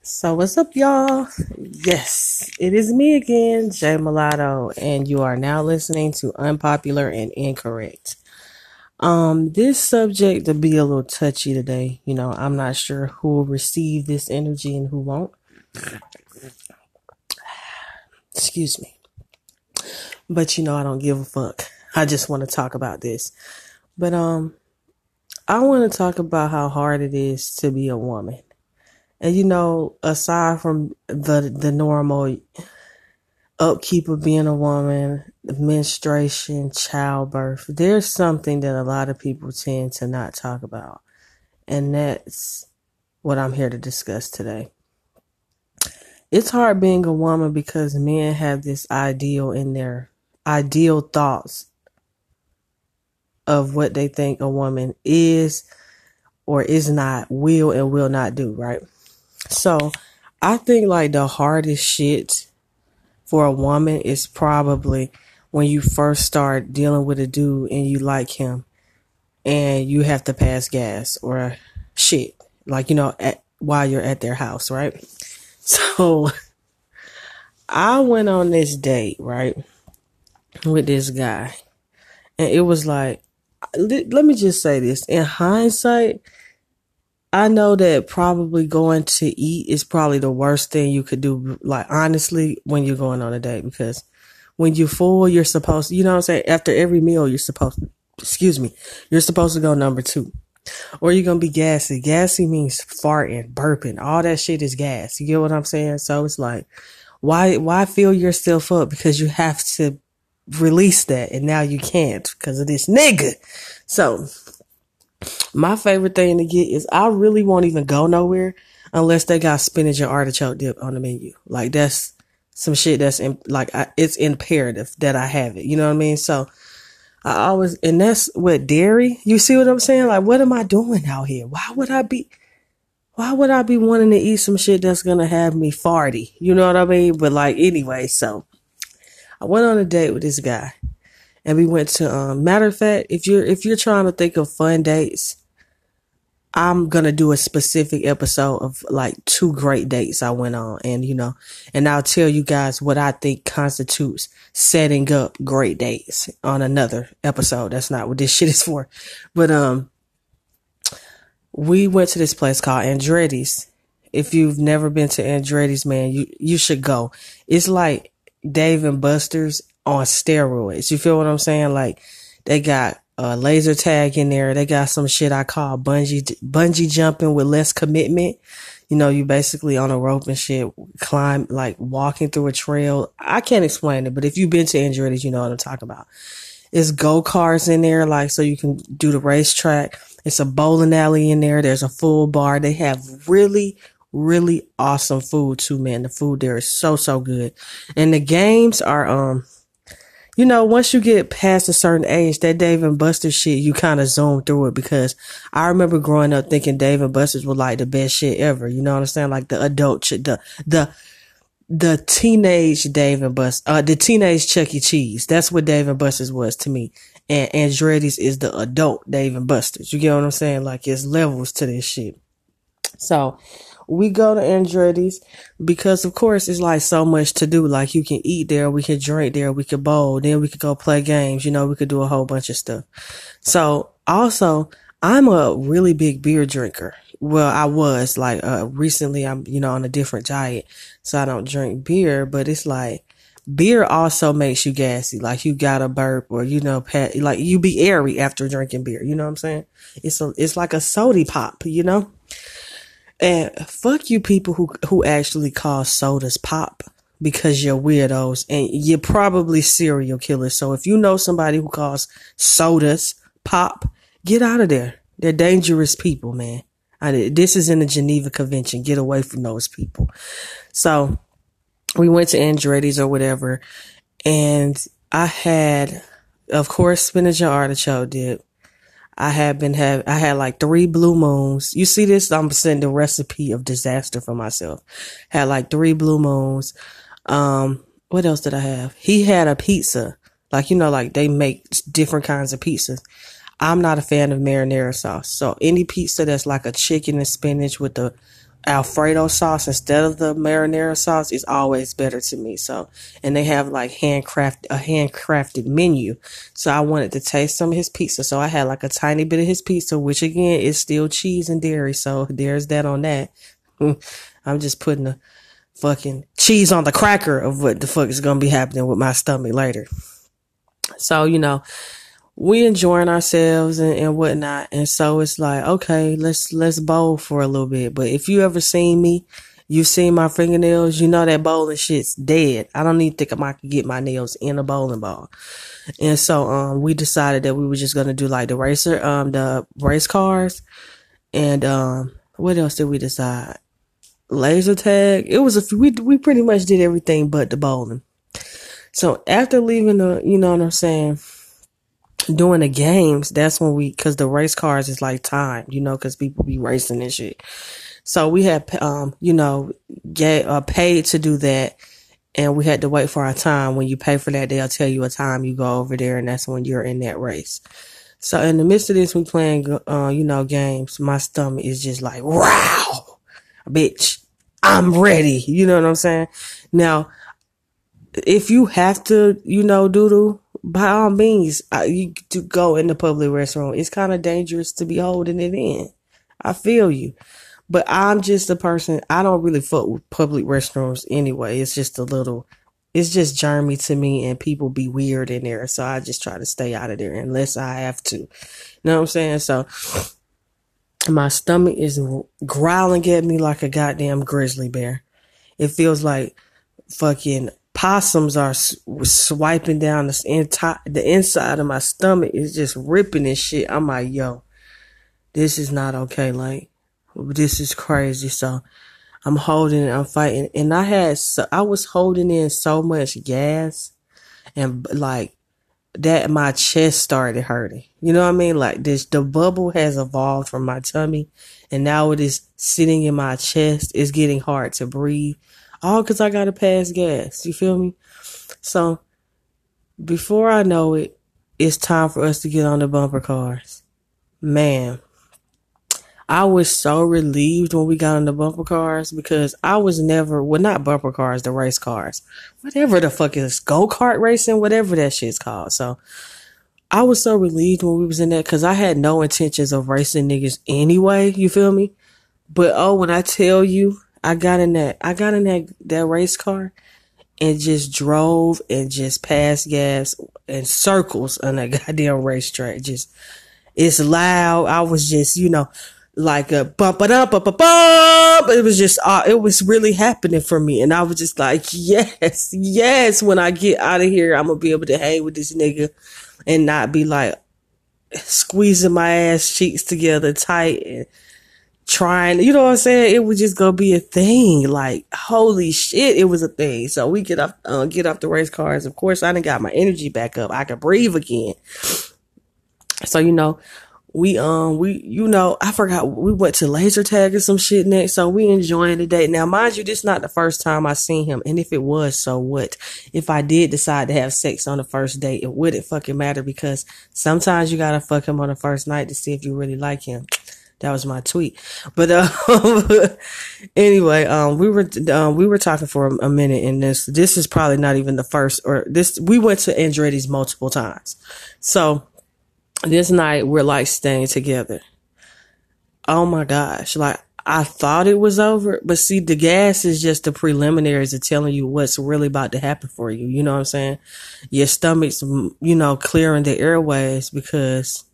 So what's up, y'all? Yes, it is me again, Jay Mulatto, and you are now listening to Unpopular and Incorrect. Um, this subject to be a little touchy today. You know, I'm not sure who will receive this energy and who won't. Excuse me. But you know, I don't give a fuck. I just want to talk about this. But um, I want to talk about how hard it is to be a woman. And you know, aside from the the normal upkeep of being a woman, menstruation, childbirth, there's something that a lot of people tend to not talk about. And that's what I'm here to discuss today. It's hard being a woman because men have this ideal in their ideal thoughts of what they think a woman is or is not, will and will not do, right? So I think like the hardest shit for a woman is probably when you first start dealing with a dude and you like him and you have to pass gas or shit, like, you know, at, while you're at their house, right? So I went on this date, right, with this guy. And it was like, let me just say this in hindsight, I know that probably going to eat is probably the worst thing you could do. Like honestly, when you're going on a date, because when you're full, you're supposed to, you know what I'm saying? After every meal, you're supposed to, excuse me, you're supposed to go number two. Or you're to be gassy. Gassy means farting, burping. All that shit is gas. You get what I'm saying? So it's like, why, why fill yourself up? Because you have to release that and now you can't because of this nigga. So my favorite thing to get is I really won't even go nowhere unless they got spinach and artichoke dip on the menu. Like that's some shit that's in, like I, it's imperative that I have it. You know what I mean? So I always and that's what dairy. You see what I'm saying? Like what am I doing out here? Why would I be? Why would I be wanting to eat some shit that's gonna have me farty? You know what I mean? But like anyway, so I went on a date with this guy and we went to um, matter of fact if you're if you're trying to think of fun dates i'm gonna do a specific episode of like two great dates i went on and you know and i'll tell you guys what i think constitutes setting up great dates on another episode. That's not what this shit is for. But um we went to this place called andretti's. If you've never been to andretti's man you you should go. It's like dave and buster's on steroids. You feel what I'm saying? Like they got a laser tag in there. They got some shit I call bungee bungee jumping with less commitment. You know, you basically on a rope and shit, climb like walking through a trail. I can't explain it, but if you've been to Andretti's, you know what I'm talking about. It's go karts in there, like so you can do the racetrack. It's a bowling alley in there. There's a full bar. They have really, really awesome food too, man. The food there is so so good, and the games are um you know, once you get past a certain age, that Dave and Buster's shit, you kind of zoom through it because I remember growing up thinking Dave and Buster's was like the best shit ever. You know what I'm saying? Like the adult the, the, the teenage Dave and Buster's, uh, the teenage Chuck E. Cheese. That's what Dave and Buster's was to me. And Andretti's is the adult Dave and Buster's. You get what I'm saying? Like it's levels to this shit. So, we go to Andretti's because of course it's like so much to do. Like you can eat there, we can drink there, we could bowl, then we could go play games, you know, we could do a whole bunch of stuff. So also I'm a really big beer drinker. Well, I was like, uh, recently I'm, you know, on a different diet. So I don't drink beer, but it's like, beer also makes you gassy. Like you got a burp or, you know, pat, like you be airy after drinking beer. You know what I'm saying? It's a, it's like a sody pop, you know? And fuck you people who, who actually call sodas pop because you're weirdos and you're probably serial killers. So if you know somebody who calls sodas pop, get out of there. They're dangerous people, man. I, this is in the Geneva Convention. Get away from those people. So we went to Andretti's or whatever, and I had, of course, spinach and artichoke dip. I have been have I had like three blue moons. You see this? I'm sending the recipe of disaster for myself. Had like three blue moons. Um, what else did I have? He had a pizza, Like, you know, like they make different kinds of pizzas. I'm not a fan of marinara sauce. So any pizza that's like a chicken and spinach with the Alfredo sauce instead of the marinara sauce is always better to me. So, and they have like handcraft a handcrafted menu. So I wanted to taste some of his pizza. So I had like a tiny bit of his pizza, which again is still cheese and dairy. So there's that on that. I'm just putting the fucking cheese on the cracker of what the fuck is to be happening with my stomach later. So, you know, we enjoying ourselves and, and whatnot. And so it's like, okay, let's, let's bowl for a little bit. But if you ever seen me, you've seen my fingernails, you know that bowling shit's dead. I don't even think I could get my nails in a bowling ball. And so, um, we decided that we were just going to do like the racer, um, the race cars. And, um, what else did we decide? Laser tag. It was a, we, we pretty much did everything but the bowling. So after leaving the, you know what I'm saying? Doing the games, that's when we, cause the race cars is like time, you know, cause people be racing and shit. So we had, um, you know, get, uh, paid to do that. And we had to wait for our time. When you pay for that, they'll tell you a time you go over there and that's when you're in that race. So in the midst of this, we playing, uh, you know, games. My stomach is just like, wow, bitch, I'm ready. You know what I'm saying? Now, if you have to, you know, doodle, by all means, I, you to go in the public restroom. It's kind of dangerous to be holding it in. I feel you. But I'm just a person, I don't really fuck with public restrooms anyway. It's just a little, it's just germy to me and people be weird in there. So I just try to stay out of there unless I have to. You know what I'm saying? So my stomach is growling at me like a goddamn grizzly bear. It feels like fucking possums are swiping down the the inside of my stomach is just ripping and shit. I'm like, yo, this is not okay. Like, this is crazy. So I'm holding it. I'm fighting, and I had so, I was holding in so much gas, and like that, my chest started hurting. You know what I mean? Like this, the bubble has evolved from my tummy, and now it is sitting in my chest. It's getting hard to breathe all because I got to pass gas. You feel me? So before I know it, it's time for us to get on the bumper cars. Man, I was so relieved when we got on the bumper cars because I was never, well, not bumper cars, the race cars, whatever the fuck is go kart racing, whatever that shit's called. So I was so relieved when we was in that because I had no intentions of racing niggas anyway. You feel me? But oh, when I tell you, I got in that I got in that that race car and just drove and just passed gas in circles on that goddamn racetrack. Just it's loud. I was just, you know, like a bump it up, up, up, up. It was just, uh, it was really happening for me. And I was just like, yes, yes. When I get out of here, I'm to be able to hang with this nigga and not be like squeezing my ass cheeks together tight and trying, you know what I'm saying? It was just gonna be a thing. Like, holy shit, it was a thing. So we get off, uh, get off the race cars. Of course, I didn't got my energy back up. I could breathe again. So, you know, we, um, we, you know, I forgot, we went to laser tag or some shit next. So we enjoying the day. Now, mind you, this not the first time I seen him. And if it was, so what? If I did decide to have sex on the first date, it wouldn't fucking matter because sometimes you gotta fuck him on the first night to see if you really like him. That was my tweet. But uh, anyway, um, we were um, we were talking for a, a, minute, and this this is probably not even the first or this. We went to Andretti's multiple times, so this night we're like staying together. Oh my gosh! Like I thought it was over, but see, the gas is just the preliminaries of telling you what's really about to happen for you. You know what I'm saying? Your stomach's, you know, clearing the airways because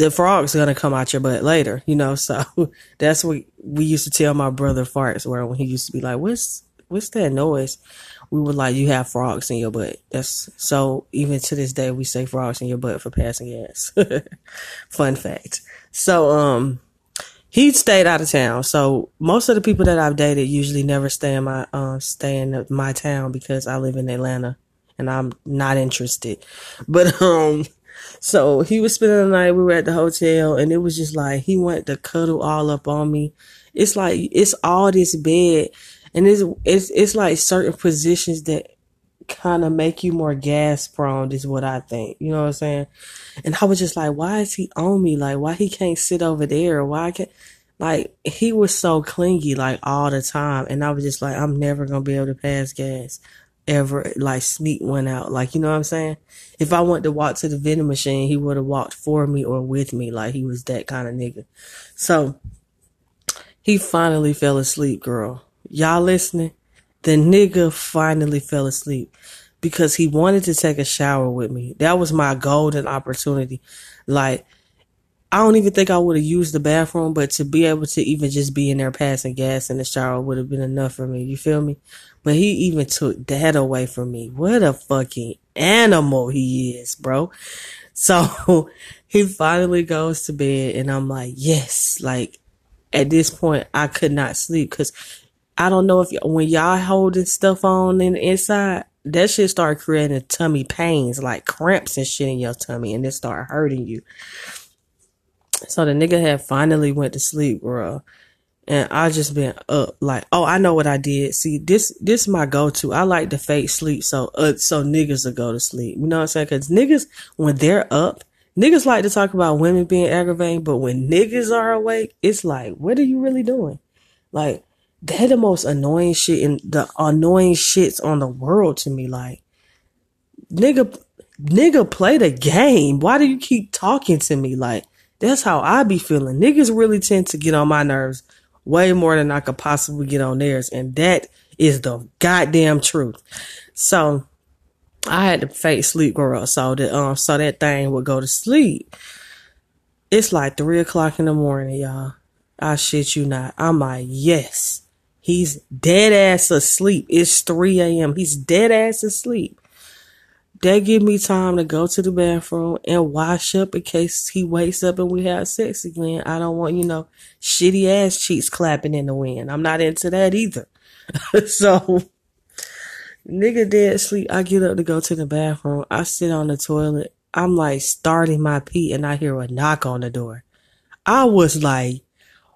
the frog's gonna come out your butt later, you know. So that's what we used to tell my brother farts where when he used to be like, "What's what's that noise?" We were like, "You have frogs in your butt." That's so. Even to this day, we say frogs in your butt for passing gas. Fun fact. So um, he stayed out of town. So most of the people that I've dated usually never stay in my uh, stay in my town because I live in Atlanta and I'm not interested. But um so he was spending the night. We were at the hotel, and it was just like he wanted to cuddle all up on me. It's like it's all this bed, and it's it's it's like certain positions that kind of make you more gas prone is what I think. You know what I'm saying? And I was just like, why is he on me? Like, why he can't sit over there? Why can't, like, he was so clingy, like, all the time. And I was just like, I'm never to be able to pass gas ever, like, sneak one out. Like, you know what I'm saying? If I went to walk to the vending machine, he would have walked for me or with me. Like, he was that kind of nigga. So, he finally fell asleep, girl. Y'all listening? The nigga finally fell asleep because he wanted to take a shower with me. That was my golden opportunity. Like, I don't even think I would have used the bathroom, but to be able to even just be in there passing gas in the shower would have been enough for me. You feel me? But he even took that away from me. What a fucking animal he is, bro. So he finally goes to bed and I'm like, yes, like at this point I could not sleep because I don't know if y- when y'all holding stuff on in the inside, that shit start creating tummy pains, like cramps and shit in your tummy, and it start hurting you. So the nigga had finally went to sleep, bro. And I just been up like, oh, I know what I did. See, this this my go to. I like to fake sleep so uh, so niggas will go to sleep. You know what I'm saying? Because niggas when they're up, niggas like to talk about women being aggravating, but when niggas are awake, it's like, what are you really doing? Like they're the most annoying shit and the annoying shits on the world to me. Like, nigga, nigga, play the game. Why do you keep talking to me? Like, that's how I be feeling. Niggas really tend to get on my nerves way more than I could possibly get on theirs. And that is the goddamn truth. So I had to fake sleep girl. So that, um, so that thing would go to sleep. It's like three o'clock in the morning, y'all. I shit you not. I'm like, yes. He's dead ass asleep. It's 3 a.m. He's dead ass asleep. That give me time to go to the bathroom and wash up in case he wakes up and we have sex again. I don't want, you know, shitty ass cheeks clapping in the wind. I'm not into that either. so, nigga dead asleep. I get up to go to the bathroom. I sit on the toilet. I'm like starting my pee and I hear a knock on the door. I was like,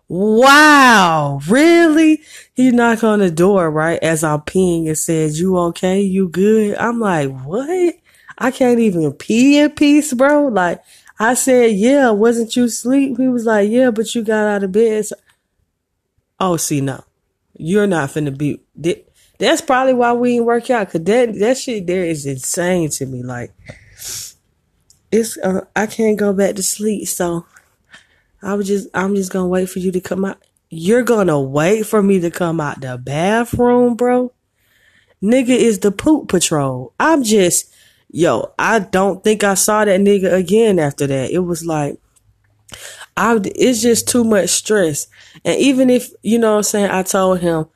Wow, really? He knocked on the door right as I'm peeing and said, You okay? You good? I'm like, What? I can't even pee in peace, bro. Like, I said, Yeah, wasn't you asleep? He was like, Yeah, but you got out of bed. So- oh, see, no, you're not finna be. That's probably why we ain't work out. Cause that, that shit there is insane to me. Like, it's, uh, I can't go back to sleep. So, I was just, I'm just gonna wait for you to come out. You're gonna wait for me to come out the bathroom, bro? Nigga is the poop patrol. I'm just, yo, I don't think I saw that nigga again after that. It was like, I, it's just too much stress. And even if, you know what I'm saying, I told him,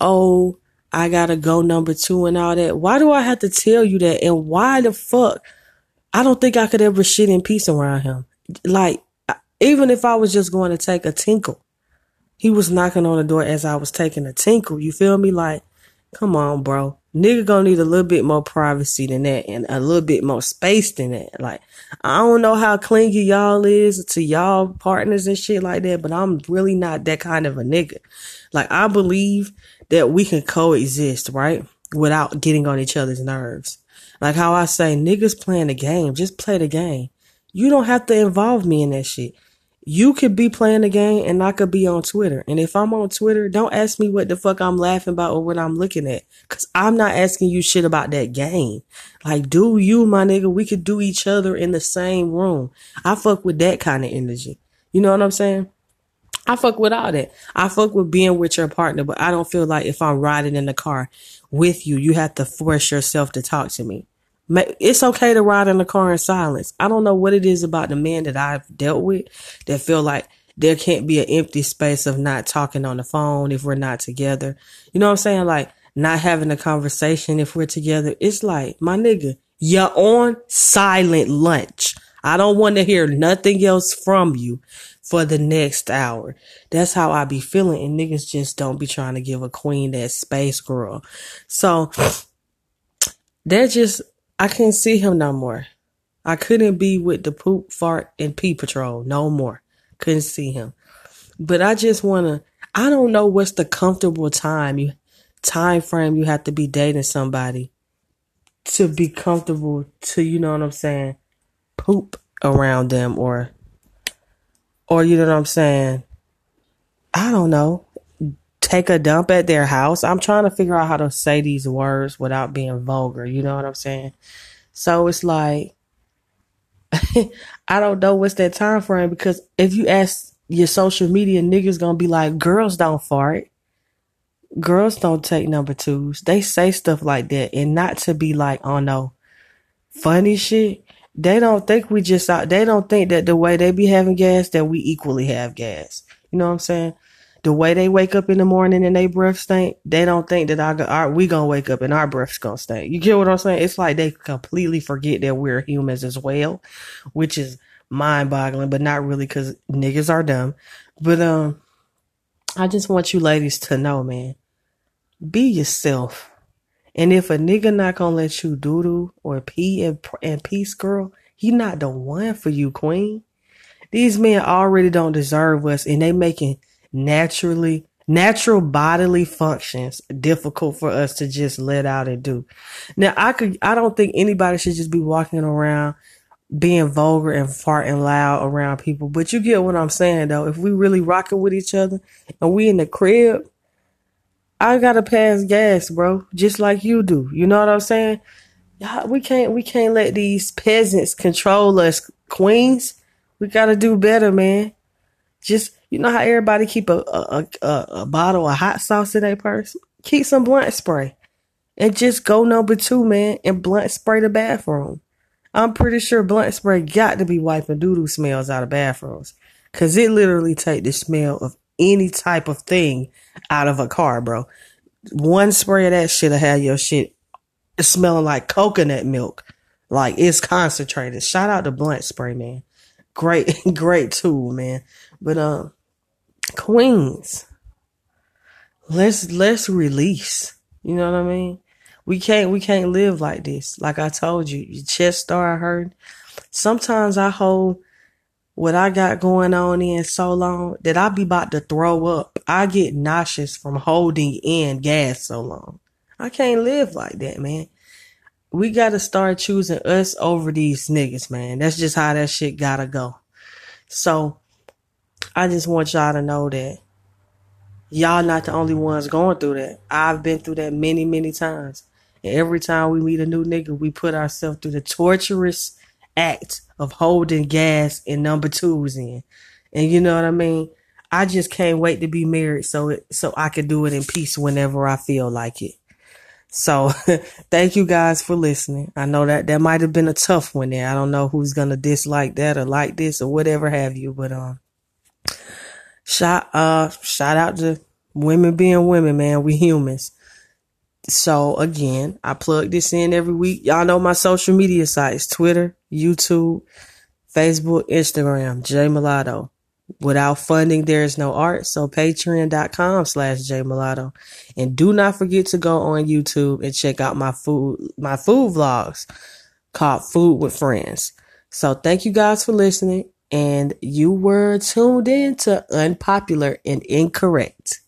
oh, I gotta go number two and all that. Why do I have to tell you that? And why the fuck? I don't think I could ever shit in peace around him. Like, even if I was just going to take a tinkle, he was knocking on the door as I was taking a tinkle. You feel me? Like, come on, bro. Nigga gonna need a little bit more privacy than that and a little bit more space than that. Like, I don't know how clingy y'all is to y'all partners and shit like that, but I'm really not that kind of a nigga. Like, I believe that we can coexist, right? Without getting on each other's nerves. Like how I say, niggas playing the game, just play the game. You don't have to involve me in that shit you could be playing the game and I could be on Twitter. And if I'm on Twitter, don't ask me what the fuck I'm laughing about or what I'm looking at. Cause I'm not asking you shit about that game. Like, do you, my nigga? We could do each other in the same room. I fuck with that kind of energy. You know what I'm saying? I fuck with all that. I fuck with being with your partner, but I don't feel like if I'm riding in the car with you, you have to force yourself to talk to me. It's okay to ride in the car in silence. I don't know what it is about the men that I've dealt with that feel like there can't be an empty space of not talking on the phone if we're not together. You know what I'm saying? Like not having a conversation if we're together. It's like, my nigga, you're on silent lunch. I don't want to hear nothing else from you for the next hour. That's how I be feeling. And niggas just don't be trying to give a queen that space, girl. So that just I can't see him no more. I couldn't be with the poop, fart, and pee patrol no more. Couldn't see him. But I just wanna. I don't know what's the comfortable time you time frame you have to be dating somebody to be comfortable to, you know what I'm saying, poop around them or or you know what I'm saying? I don't know. Take a dump at their house. I'm trying to figure out how to say these words without being vulgar, you know what I'm saying? So it's like I don't know what's that time frame because if you ask your social media niggas gonna be like, girls don't fart. Girls don't take number twos. They say stuff like that and not to be like, oh no, funny shit. They don't think we just out, they don't think that the way they be having gas that we equally have gas. You know what I'm saying? The way they wake up in the morning and they breath stink, they don't think that our, our we gonna wake up and our breath's gonna stink. You get what I'm saying? It's like they completely forget that we're humans as well, which is mind boggling, but not really because niggas are dumb. But um, I just want you ladies to know, man, be yourself. And if a nigga not gonna let you doodle or pee and, and peace, girl, he not the one for you, queen. These men already don't deserve us, and they making naturally natural bodily functions difficult for us to just let out and do. Now, I could, I don't think anybody should just be walking around being vulgar and farting loud around people. But you get what I'm saying though. If we really rocking with each other and we in the crib, I gotta pass gas, bro, just like you do. You know what I'm saying? We can't we can't let these peasants control us, queens. We gotta do better, man. Just you know how everybody keep a a, a, a bottle of hot sauce in their purse. Keep some blunt spray, and just go number two, man, and blunt spray the bathroom. I'm pretty sure blunt spray got to be wiping doodoo smells out of bathrooms. Cause it literally take the smell of any type of thing out of a car, bro. One spray of that shit'll have your shit smelling like coconut milk. Like it's concentrated. Shout out to blunt spray, man. Great, great tool, man. But um, Queens, let's let's release. You know what I mean? We can't we can't live like this. Like I told you, your chest start hurting. Sometimes I hold what I got going on in so long that I be about to throw up. I get nauseous from holding in gas so long. I can't live like that, man. We gotta start choosing us over these niggas, man. That's just how that shit gotta go. So I just want y'all to know that y'all not the only ones going through that. I've been through that many, many times. And every time we meet a new nigga, we put ourselves through the torturous act of holding gas and number twos in. And you know what I mean? I just can't wait to be married so it, so I can do it in peace whenever I feel like it. So thank you guys for listening. I know that that might have been a tough one there. I don't know who's gonna dislike that or like this or whatever have you, but um shout uh shout out to women being women, man. We humans. So again, I plug this in every week. Y'all know my social media sites, Twitter, YouTube, Facebook, Instagram, J Mulatto. Without funding, there is no art. So patreon.com slash J Mulatto. And do not forget to go on YouTube and check out my food, my food vlogs called Food with Friends. So thank you guys for listening. And you were tuned in to Unpopular and Incorrect.